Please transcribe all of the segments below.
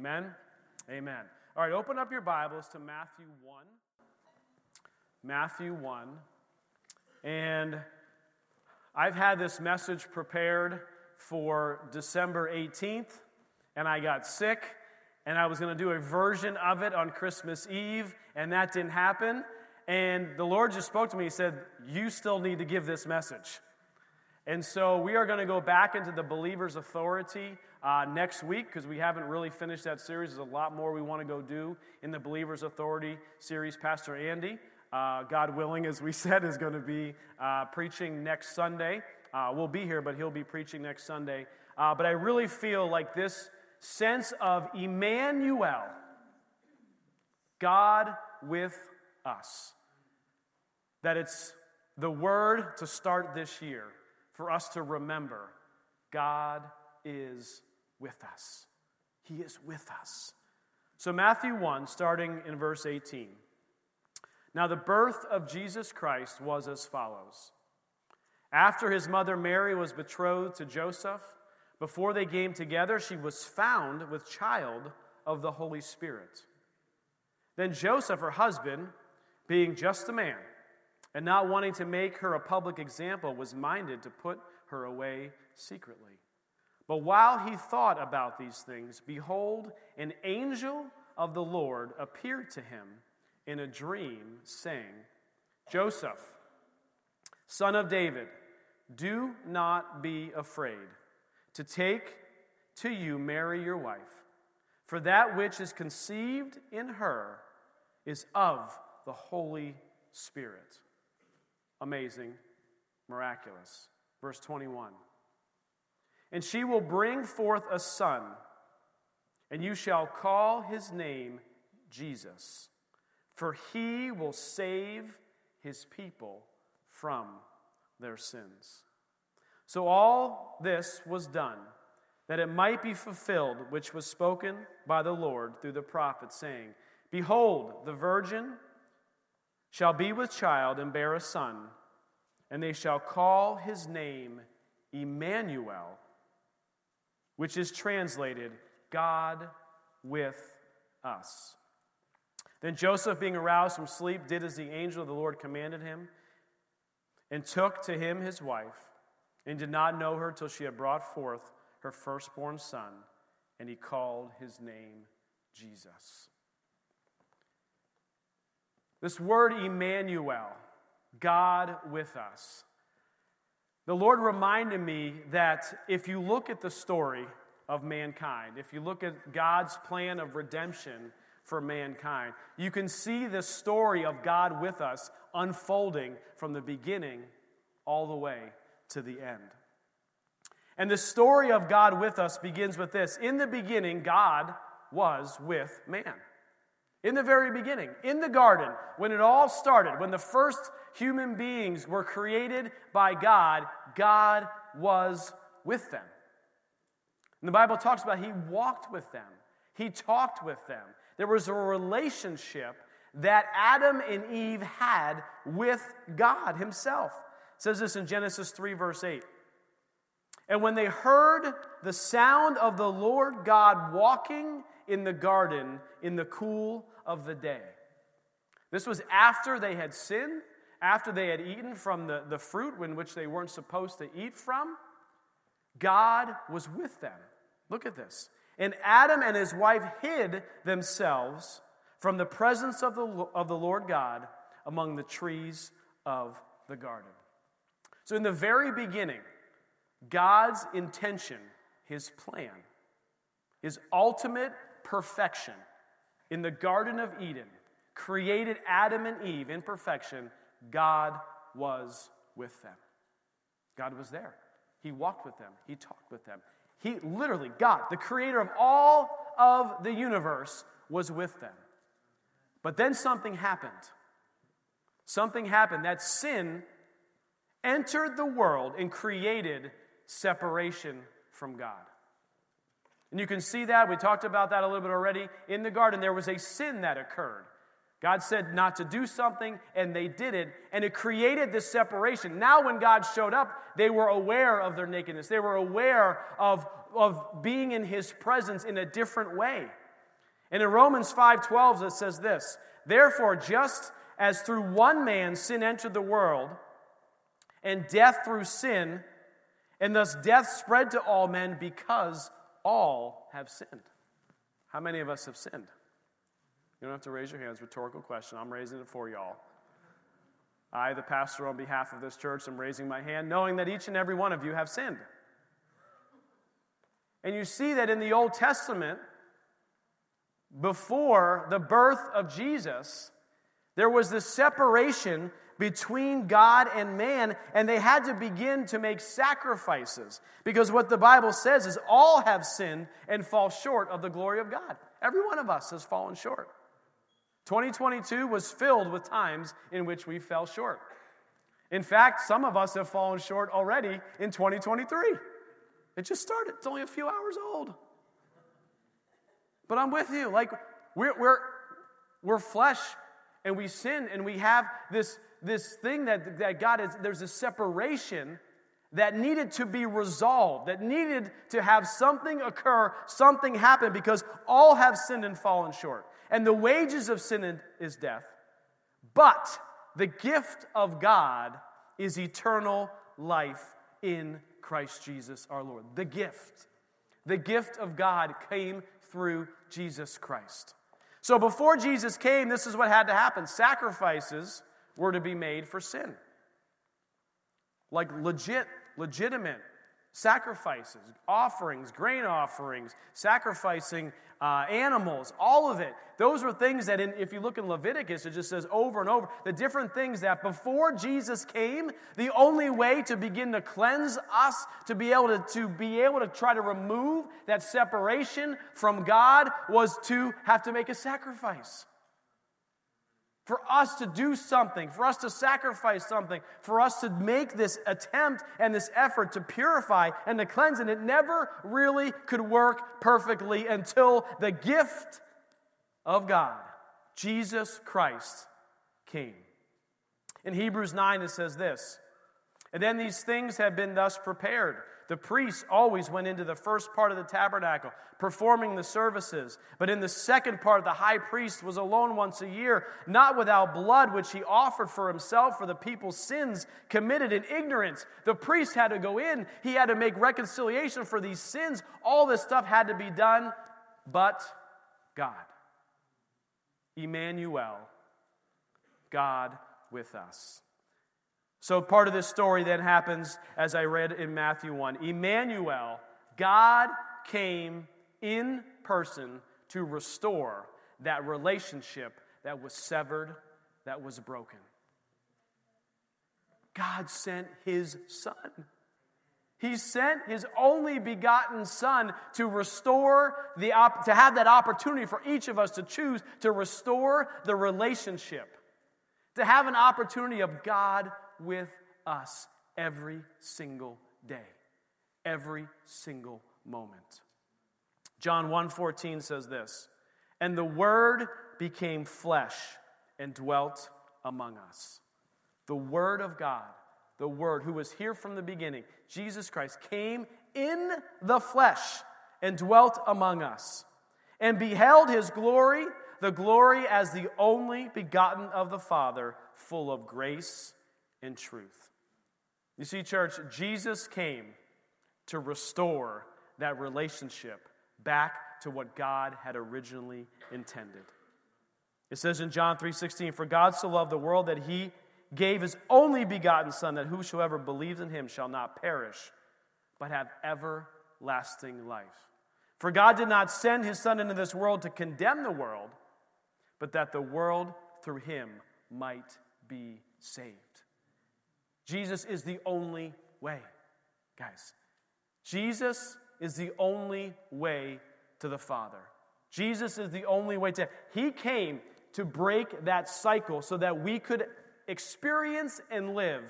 Amen. Amen. All right, open up your Bibles to Matthew 1. Matthew 1. And I've had this message prepared for December 18th, and I got sick, and I was going to do a version of it on Christmas Eve, and that didn't happen. And the Lord just spoke to me. He said, You still need to give this message. And so we are going to go back into the believer's authority uh, next week because we haven't really finished that series. There's a lot more we want to go do in the believer's authority series. Pastor Andy, uh, God willing, as we said, is going to be uh, preaching next Sunday. Uh, we'll be here, but he'll be preaching next Sunday. Uh, but I really feel like this sense of Emmanuel, God with us, that it's the word to start this year for us to remember God is with us. He is with us. So, Matthew 1, starting in verse 18. Now, the birth of Jesus Christ was as follows. After his mother Mary was betrothed to Joseph, before they came together, she was found with child of the Holy Spirit. Then Joseph, her husband, being just a man, and not wanting to make her a public example, was minded to put her away secretly. But while he thought about these things, behold, an angel of the Lord appeared to him in a dream, saying, Joseph, son of David, do not be afraid to take to you Mary your wife, for that which is conceived in her is of the Holy Spirit amazing, miraculous. Verse 21 And she will bring forth a son, and you shall call his name Jesus, for he will save his people from their sins. So all this was done that it might be fulfilled, which was spoken by the Lord through the prophet, saying, Behold, the virgin shall be with child and bear a son, and they shall call his name Emmanuel, which is translated God with us. Then Joseph, being aroused from sleep, did as the angel of the Lord commanded him, and took to him his wife, and did not know her till she had brought forth her firstborn son, and he called his name Jesus. This word Emmanuel, God with us. The Lord reminded me that if you look at the story of mankind, if you look at God's plan of redemption for mankind, you can see the story of God with us unfolding from the beginning all the way to the end. And the story of God with us begins with this In the beginning, God was with man. In the very beginning, in the garden, when it all started, when the first human beings were created by God, God was with them. And the Bible talks about He walked with them, He talked with them. There was a relationship that Adam and Eve had with God Himself. It says this in Genesis 3, verse 8. And when they heard the sound of the Lord God walking in the garden in the cool of the day. This was after they had sinned, after they had eaten from the, the fruit in which they weren't supposed to eat from. God was with them. Look at this. And Adam and his wife hid themselves from the presence of the, of the Lord God among the trees of the garden. So, in the very beginning, God's intention, his plan, his ultimate perfection in the Garden of Eden, created Adam and Eve in perfection, God was with them. God was there. He walked with them, He talked with them. He literally, God, the creator of all of the universe, was with them. But then something happened. Something happened that sin entered the world and created separation from God. And you can see that. We talked about that a little bit already. In the garden, there was a sin that occurred. God said not to do something, and they did it, and it created this separation. Now, when God showed up, they were aware of their nakedness. They were aware of, of being in His presence in a different way. And in Romans 5:12 it says this, therefore just as through one man sin entered the world, and death through sin, and thus death spread to all men because all have sinned. How many of us have sinned? You don't have to raise your hands. Rhetorical question. I'm raising it for y'all. I, the pastor on behalf of this church, am raising my hand, knowing that each and every one of you have sinned. And you see that in the Old Testament, before the birth of Jesus, there was this separation between God and man, and they had to begin to make sacrifices. Because what the Bible says is all have sinned and fall short of the glory of God. Every one of us has fallen short. 2022 was filled with times in which we fell short. In fact, some of us have fallen short already in 2023. It just started, it's only a few hours old. But I'm with you. Like, we're, we're, we're flesh and we sin and we have this, this thing that, that God is, there's a separation that needed to be resolved, that needed to have something occur, something happen, because all have sinned and fallen short. And the wages of sin is death. But the gift of God is eternal life in Christ Jesus our Lord. The gift. The gift of God came through Jesus Christ. So before Jesus came, this is what had to happen sacrifices were to be made for sin. Like legit, legitimate sacrifices, offerings, grain offerings, sacrificing uh, animals, all of it. Those were things that, in, if you look in Leviticus, it just says over and over the different things that before Jesus came, the only way to begin to cleanse us, to be able to, to be able to try to remove that separation from God, was to have to make a sacrifice for us to do something, for us to sacrifice something, for us to make this attempt and this effort to purify and to cleanse. And it never really could work perfectly until the gift of God, Jesus Christ, came. In Hebrews 9, it says this And then these things have been thus prepared the priests always went into the first part of the tabernacle, performing the services. But in the second part, the high priest was alone once a year, not without blood, which he offered for himself for the people's sins committed in ignorance. The priest had to go in, he had to make reconciliation for these sins. All this stuff had to be done, but God. Emmanuel, God with us. So, part of this story then happens as I read in Matthew 1. Emmanuel, God came in person to restore that relationship that was severed, that was broken. God sent his son. He sent his only begotten son to restore the op- to have that opportunity for each of us to choose to restore the relationship. To have an opportunity of God with us every single day, every single moment. John 1:14 says this, "And the word became flesh and dwelt among us." The word of God, the word who was here from the beginning, Jesus Christ came in the flesh and dwelt among us and beheld his glory, the glory as the only begotten of the Father, full of grace in truth. You see, church, Jesus came to restore that relationship back to what God had originally intended. It says in John 3:16, "For God so loved the world that he gave his only begotten son that whosoever believes in him shall not perish but have everlasting life." For God did not send his son into this world to condemn the world, but that the world through him might be saved. Jesus is the only way, guys. Jesus is the only way to the Father. Jesus is the only way to. He came to break that cycle so that we could experience and live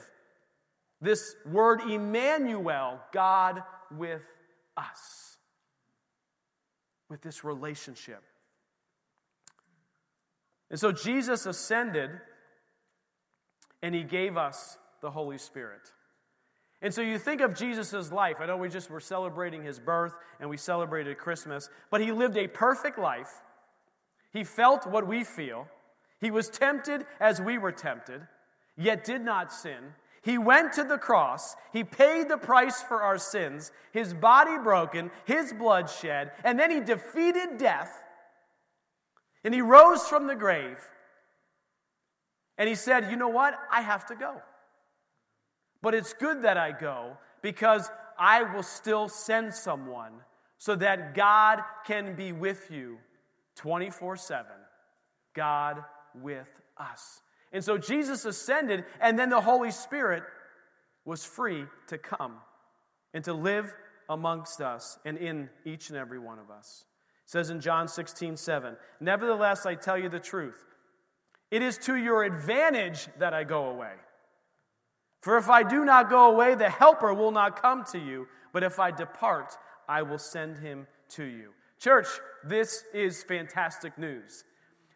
this word Emmanuel, God with us, with this relationship. And so Jesus ascended and he gave us the Holy Spirit. And so you think of Jesus' life. I know we just were celebrating his birth and we celebrated Christmas, but he lived a perfect life. He felt what we feel. He was tempted as we were tempted, yet did not sin. He went to the cross. He paid the price for our sins, his body broken, his blood shed, and then he defeated death. And he rose from the grave. And he said, You know what? I have to go. But it's good that I go because I will still send someone so that God can be with you 24 7. God with us. And so Jesus ascended, and then the Holy Spirit was free to come and to live amongst us and in each and every one of us. It says in John 16, 7, Nevertheless, I tell you the truth. It is to your advantage that I go away. For if I do not go away, the Helper will not come to you. But if I depart, I will send him to you. Church, this is fantastic news.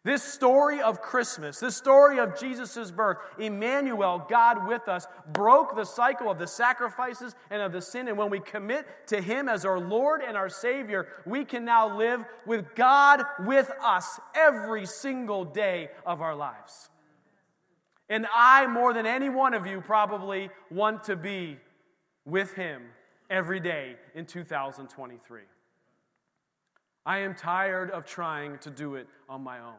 This story of Christmas, this story of Jesus' birth, Emmanuel, God with us, broke the cycle of the sacrifices and of the sin. And when we commit to Him as our Lord and our Savior, we can now live with God with us every single day of our lives. And I, more than any one of you, probably want to be with Him every day in 2023. I am tired of trying to do it on my own.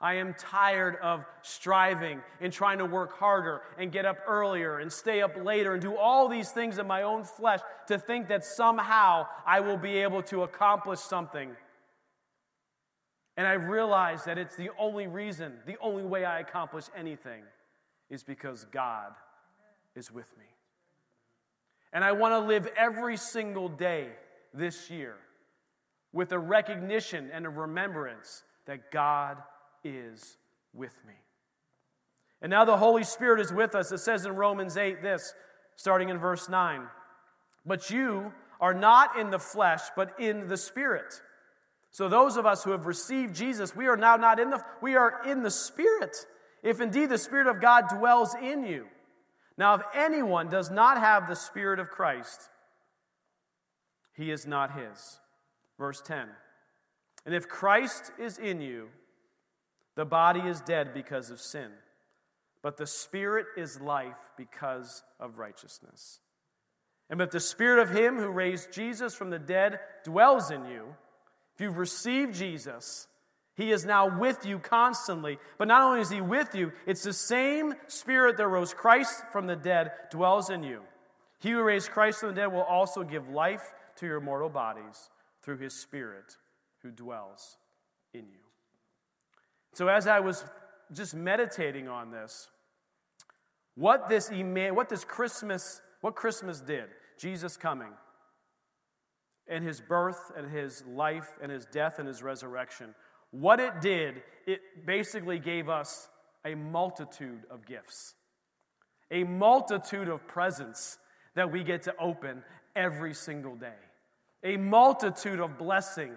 I am tired of striving and trying to work harder and get up earlier and stay up later and do all these things in my own flesh to think that somehow I will be able to accomplish something. And I realize that it's the only reason, the only way I accomplish anything is because God is with me. And I want to live every single day this year with a recognition and a remembrance that God is with me. And now the Holy Spirit is with us. It says in Romans 8 this, starting in verse 9. But you are not in the flesh, but in the Spirit. So those of us who have received Jesus, we are now not in the we are in the Spirit. If indeed the Spirit of God dwells in you. Now, if anyone does not have the Spirit of Christ, he is not his. Verse 10. And if Christ is in you, the body is dead because of sin, but the spirit is life because of righteousness. And if the spirit of him who raised Jesus from the dead dwells in you, if you've received Jesus, he is now with you constantly. But not only is he with you, it's the same spirit that rose Christ from the dead dwells in you. He who raised Christ from the dead will also give life to your mortal bodies through his spirit who dwells in you. So, as I was just meditating on this, what this, what this Christmas, what Christmas did, Jesus coming, and his birth and his life and his death and his resurrection, what it did, it basically gave us a multitude of gifts, a multitude of presents that we get to open every single day, a multitude of blessing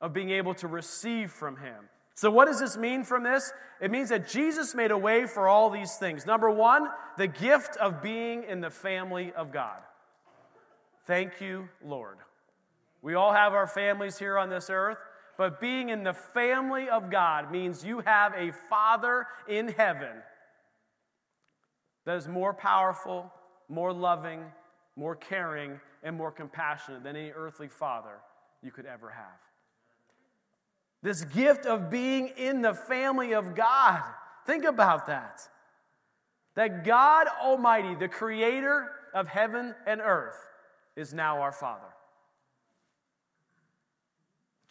of being able to receive from him. So, what does this mean from this? It means that Jesus made a way for all these things. Number one, the gift of being in the family of God. Thank you, Lord. We all have our families here on this earth, but being in the family of God means you have a Father in heaven that is more powerful, more loving, more caring, and more compassionate than any earthly father you could ever have. This gift of being in the family of God. Think about that. That God Almighty, the creator of heaven and earth, is now our Father.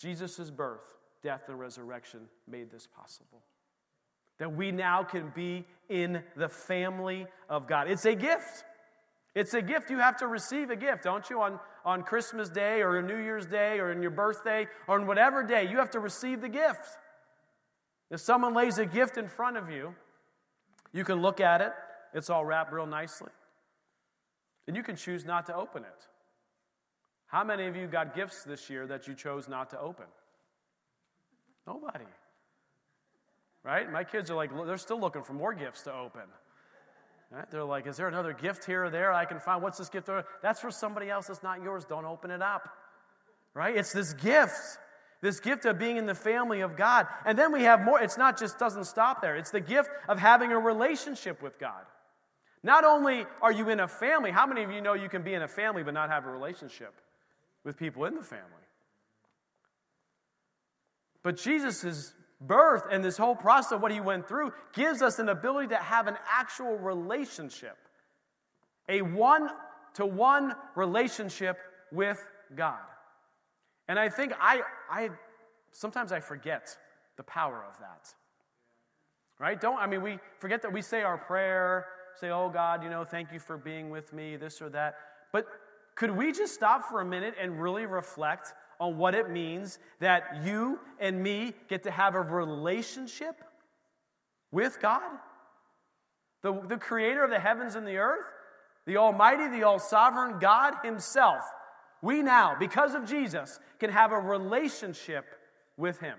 Jesus' birth, death, and resurrection made this possible. That we now can be in the family of God. It's a gift. It's a gift. You have to receive a gift, don't you? On, on Christmas Day or New Year's Day or in your birthday or on whatever day, you have to receive the gift. If someone lays a gift in front of you, you can look at it, it's all wrapped real nicely. And you can choose not to open it. How many of you got gifts this year that you chose not to open? Nobody. Right? My kids are like, they're still looking for more gifts to open. Right? They're like, is there another gift here or there I can find? What's this gift? That's for somebody else that's not yours. Don't open it up. Right? It's this gift. This gift of being in the family of God. And then we have more, it's not just doesn't stop there. It's the gift of having a relationship with God. Not only are you in a family, how many of you know you can be in a family but not have a relationship with people in the family? But Jesus' birth and this whole process of what he went through gives us an ability to have an actual relationship, a one to one relationship with God. And I think I, I sometimes I forget the power of that. Right? Don't, I mean, we forget that we say our prayer, say, oh God, you know, thank you for being with me, this or that. But could we just stop for a minute and really reflect on what it means that you and me get to have a relationship with God? The, the creator of the heavens and the earth, the Almighty, the All Sovereign God Himself we now, because of Jesus, can have a relationship with Him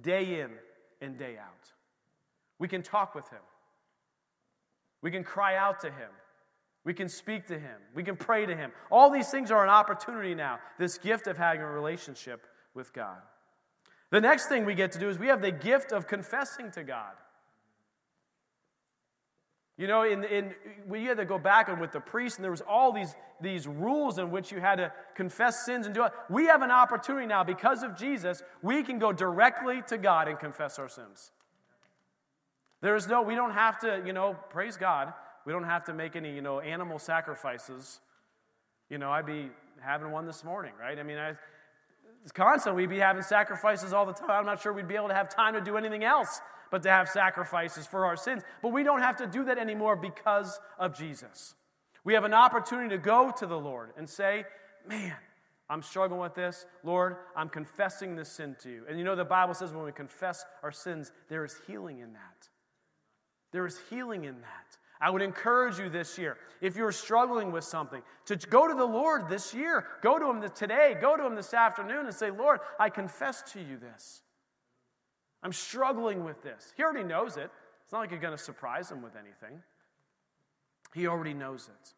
day in and day out. We can talk with Him. We can cry out to Him. We can speak to Him. We can pray to Him. All these things are an opportunity now, this gift of having a relationship with God. The next thing we get to do is we have the gift of confessing to God. You know, in, in, we had to go back and with the priest, and there was all these, these rules in which you had to confess sins and do it. We have an opportunity now, because of Jesus, we can go directly to God and confess our sins. There is no, we don't have to, you know, praise God. We don't have to make any, you know, animal sacrifices. You know, I'd be having one this morning, right? I mean, I, constantly we'd be having sacrifices all the time. I'm not sure we'd be able to have time to do anything else but to have sacrifices for our sins. But we don't have to do that anymore because of Jesus. We have an opportunity to go to the Lord and say, Man, I'm struggling with this. Lord, I'm confessing this sin to you. And you know, the Bible says when we confess our sins, there is healing in that. There is healing in that. I would encourage you this year, if you're struggling with something, to go to the Lord this year. Go to Him today. Go to Him this afternoon and say, Lord, I confess to you this. I'm struggling with this. He already knows it. It's not like you're going to surprise him with anything. He already knows it.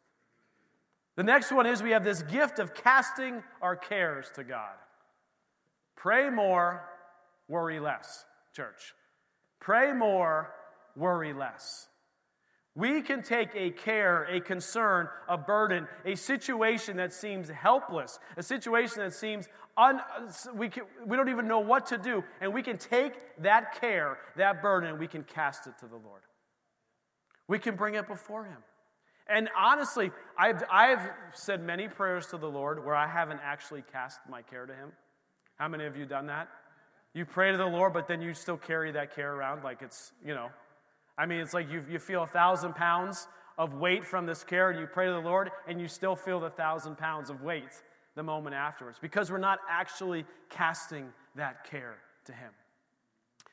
The next one is we have this gift of casting our cares to God. Pray more, worry less, church. Pray more, worry less. We can take a care, a concern, a burden, a situation that seems helpless, a situation that seems un, we, can, we don't even know what to do, and we can take that care, that burden, and we can cast it to the Lord. We can bring it before Him. And honestly, I've, I've said many prayers to the Lord where I haven't actually cast my care to Him. How many of you done that? You pray to the Lord, but then you still carry that care around like it's, you know, I mean, it's like you, you feel a thousand pounds of weight from this care, and you pray to the Lord, and you still feel the thousand pounds of weight the moment afterwards because we're not actually casting that care to Him.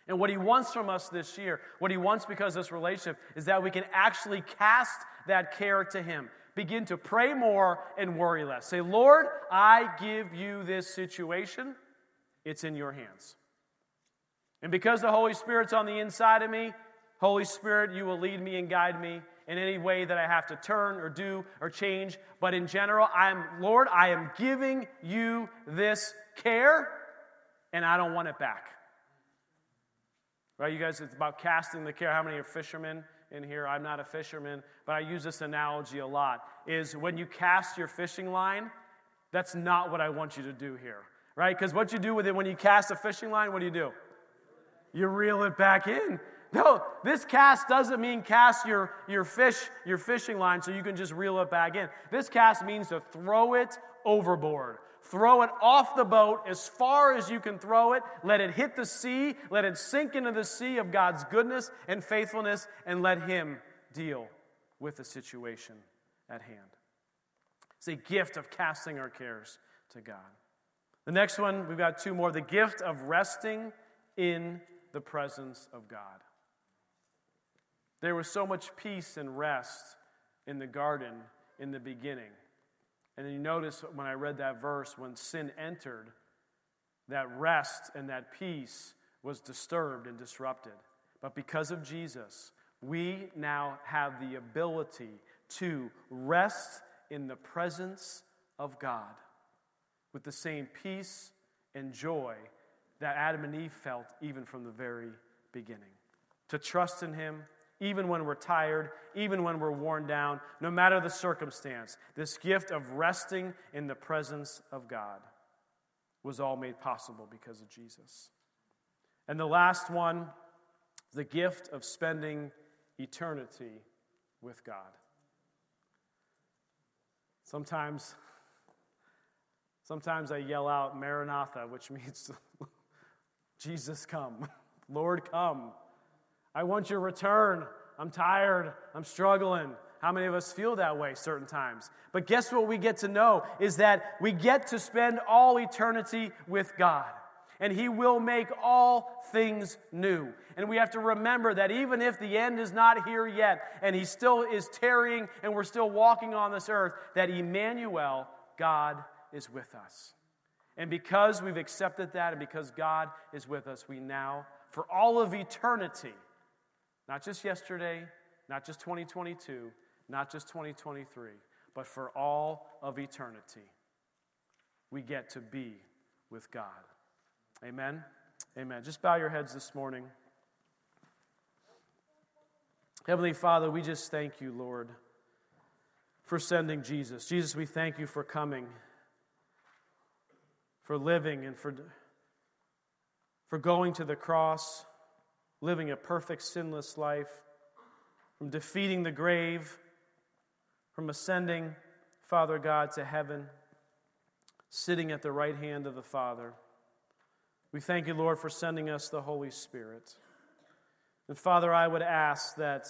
And what He wants from us this year, what He wants because of this relationship, is that we can actually cast that care to Him. Begin to pray more and worry less. Say, Lord, I give you this situation, it's in your hands. And because the Holy Spirit's on the inside of me, Holy Spirit, you will lead me and guide me in any way that I have to turn or do or change. But in general, I'm, Lord, I am giving you this care and I don't want it back. Right, you guys, it's about casting the care. How many are fishermen in here? I'm not a fisherman, but I use this analogy a lot. Is when you cast your fishing line, that's not what I want you to do here, right? Because what you do with it when you cast a fishing line, what do you do? You reel it back in. No, this cast doesn't mean cast your, your fish, your fishing line so you can just reel it back in. This cast means to throw it overboard. Throw it off the boat as far as you can throw it. Let it hit the sea. Let it sink into the sea of God's goodness and faithfulness, and let Him deal with the situation at hand. It's a gift of casting our cares to God. The next one, we've got two more the gift of resting in the presence of God. There was so much peace and rest in the garden in the beginning. And then you notice when I read that verse, when sin entered, that rest and that peace was disturbed and disrupted. But because of Jesus, we now have the ability to rest in the presence of God with the same peace and joy that Adam and Eve felt even from the very beginning. To trust in Him, even when we're tired, even when we're worn down, no matter the circumstance. This gift of resting in the presence of God was all made possible because of Jesus. And the last one, the gift of spending eternity with God. Sometimes, sometimes I yell out Maranatha, which means Jesus come. Lord come. I want your return. I'm tired. I'm struggling. How many of us feel that way certain times? But guess what we get to know is that we get to spend all eternity with God. And He will make all things new. And we have to remember that even if the end is not here yet, and He still is tarrying, and we're still walking on this earth, that Emmanuel, God, is with us. And because we've accepted that, and because God is with us, we now, for all of eternity, not just yesterday, not just 2022, not just 2023, but for all of eternity, we get to be with God. Amen? Amen. Just bow your heads this morning. Heavenly Father, we just thank you, Lord, for sending Jesus. Jesus, we thank you for coming, for living, and for, for going to the cross living a perfect, sinless life, from defeating the grave, from ascending, Father God, to heaven, sitting at the right hand of the Father. We thank you, Lord, for sending us the Holy Spirit. And Father, I would ask that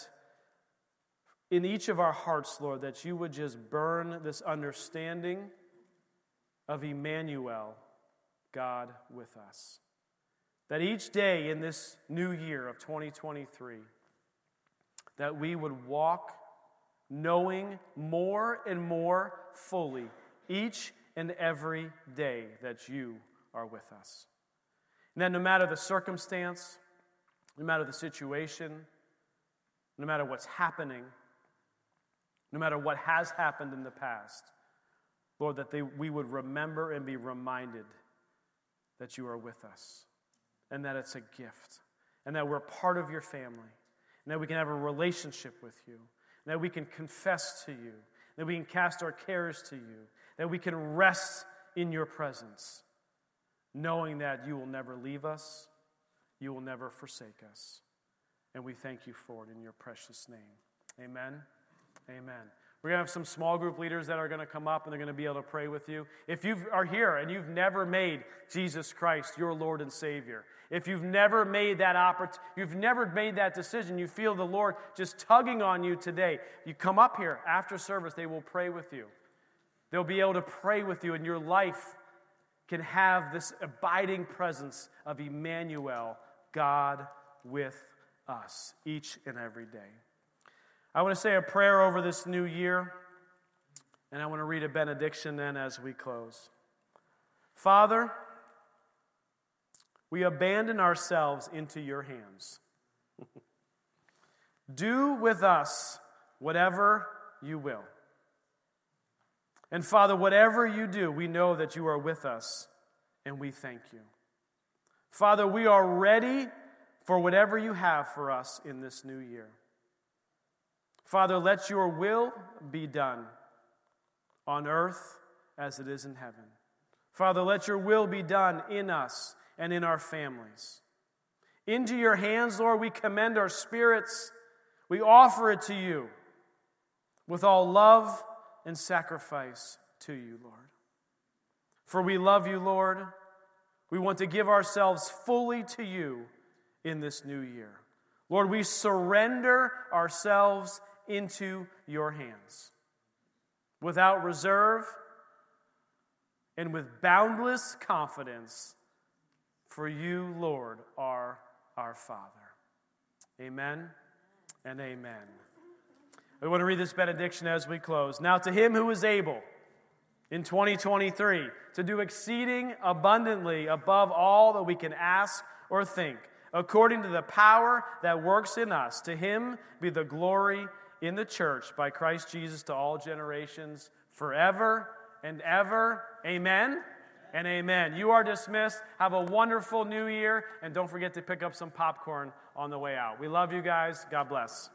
in each of our hearts, Lord, that you would just burn this understanding of Emmanuel, God with us that each day in this new year of 2023 that we would walk knowing more and more fully each and every day that you are with us. And that no matter the circumstance, no matter the situation, no matter what's happening, no matter what has happened in the past, Lord, that they, we would remember and be reminded that you are with us and that it's a gift, and that we're part of your family, and that we can have a relationship with you, and that we can confess to you, that we can cast our cares to you, that we can rest in your presence, knowing that you will never leave us, you will never forsake us. And we thank you for it in your precious name. Amen. Amen. We're going to have some small group leaders that are going to come up and they're going to be able to pray with you. If you are here and you've never made Jesus Christ your Lord and Savior, if you've never made that opportunity, you've never made that decision, you feel the Lord just tugging on you today, you come up here after service, they will pray with you. They'll be able to pray with you, and your life can have this abiding presence of Emmanuel, God with us, each and every day. I want to say a prayer over this new year, and I want to read a benediction then as we close. Father, we abandon ourselves into your hands. Do with us whatever you will. And Father, whatever you do, we know that you are with us, and we thank you. Father, we are ready for whatever you have for us in this new year. Father, let your will be done on earth as it is in heaven. Father, let your will be done in us and in our families. Into your hands, Lord, we commend our spirits. We offer it to you with all love and sacrifice to you, Lord. For we love you, Lord. We want to give ourselves fully to you in this new year. Lord, we surrender ourselves into your hands without reserve and with boundless confidence for you, Lord, are our Father. Amen and amen. We want to read this benediction as we close. Now, to him who is able in 2023 to do exceeding abundantly above all that we can ask or think, according to the power that works in us, to him be the glory in the church by Christ Jesus to all generations, forever and ever. Amen. and amen. You are dismissed. Have a wonderful new year, and don't forget to pick up some popcorn on the way out. We love you guys. God bless.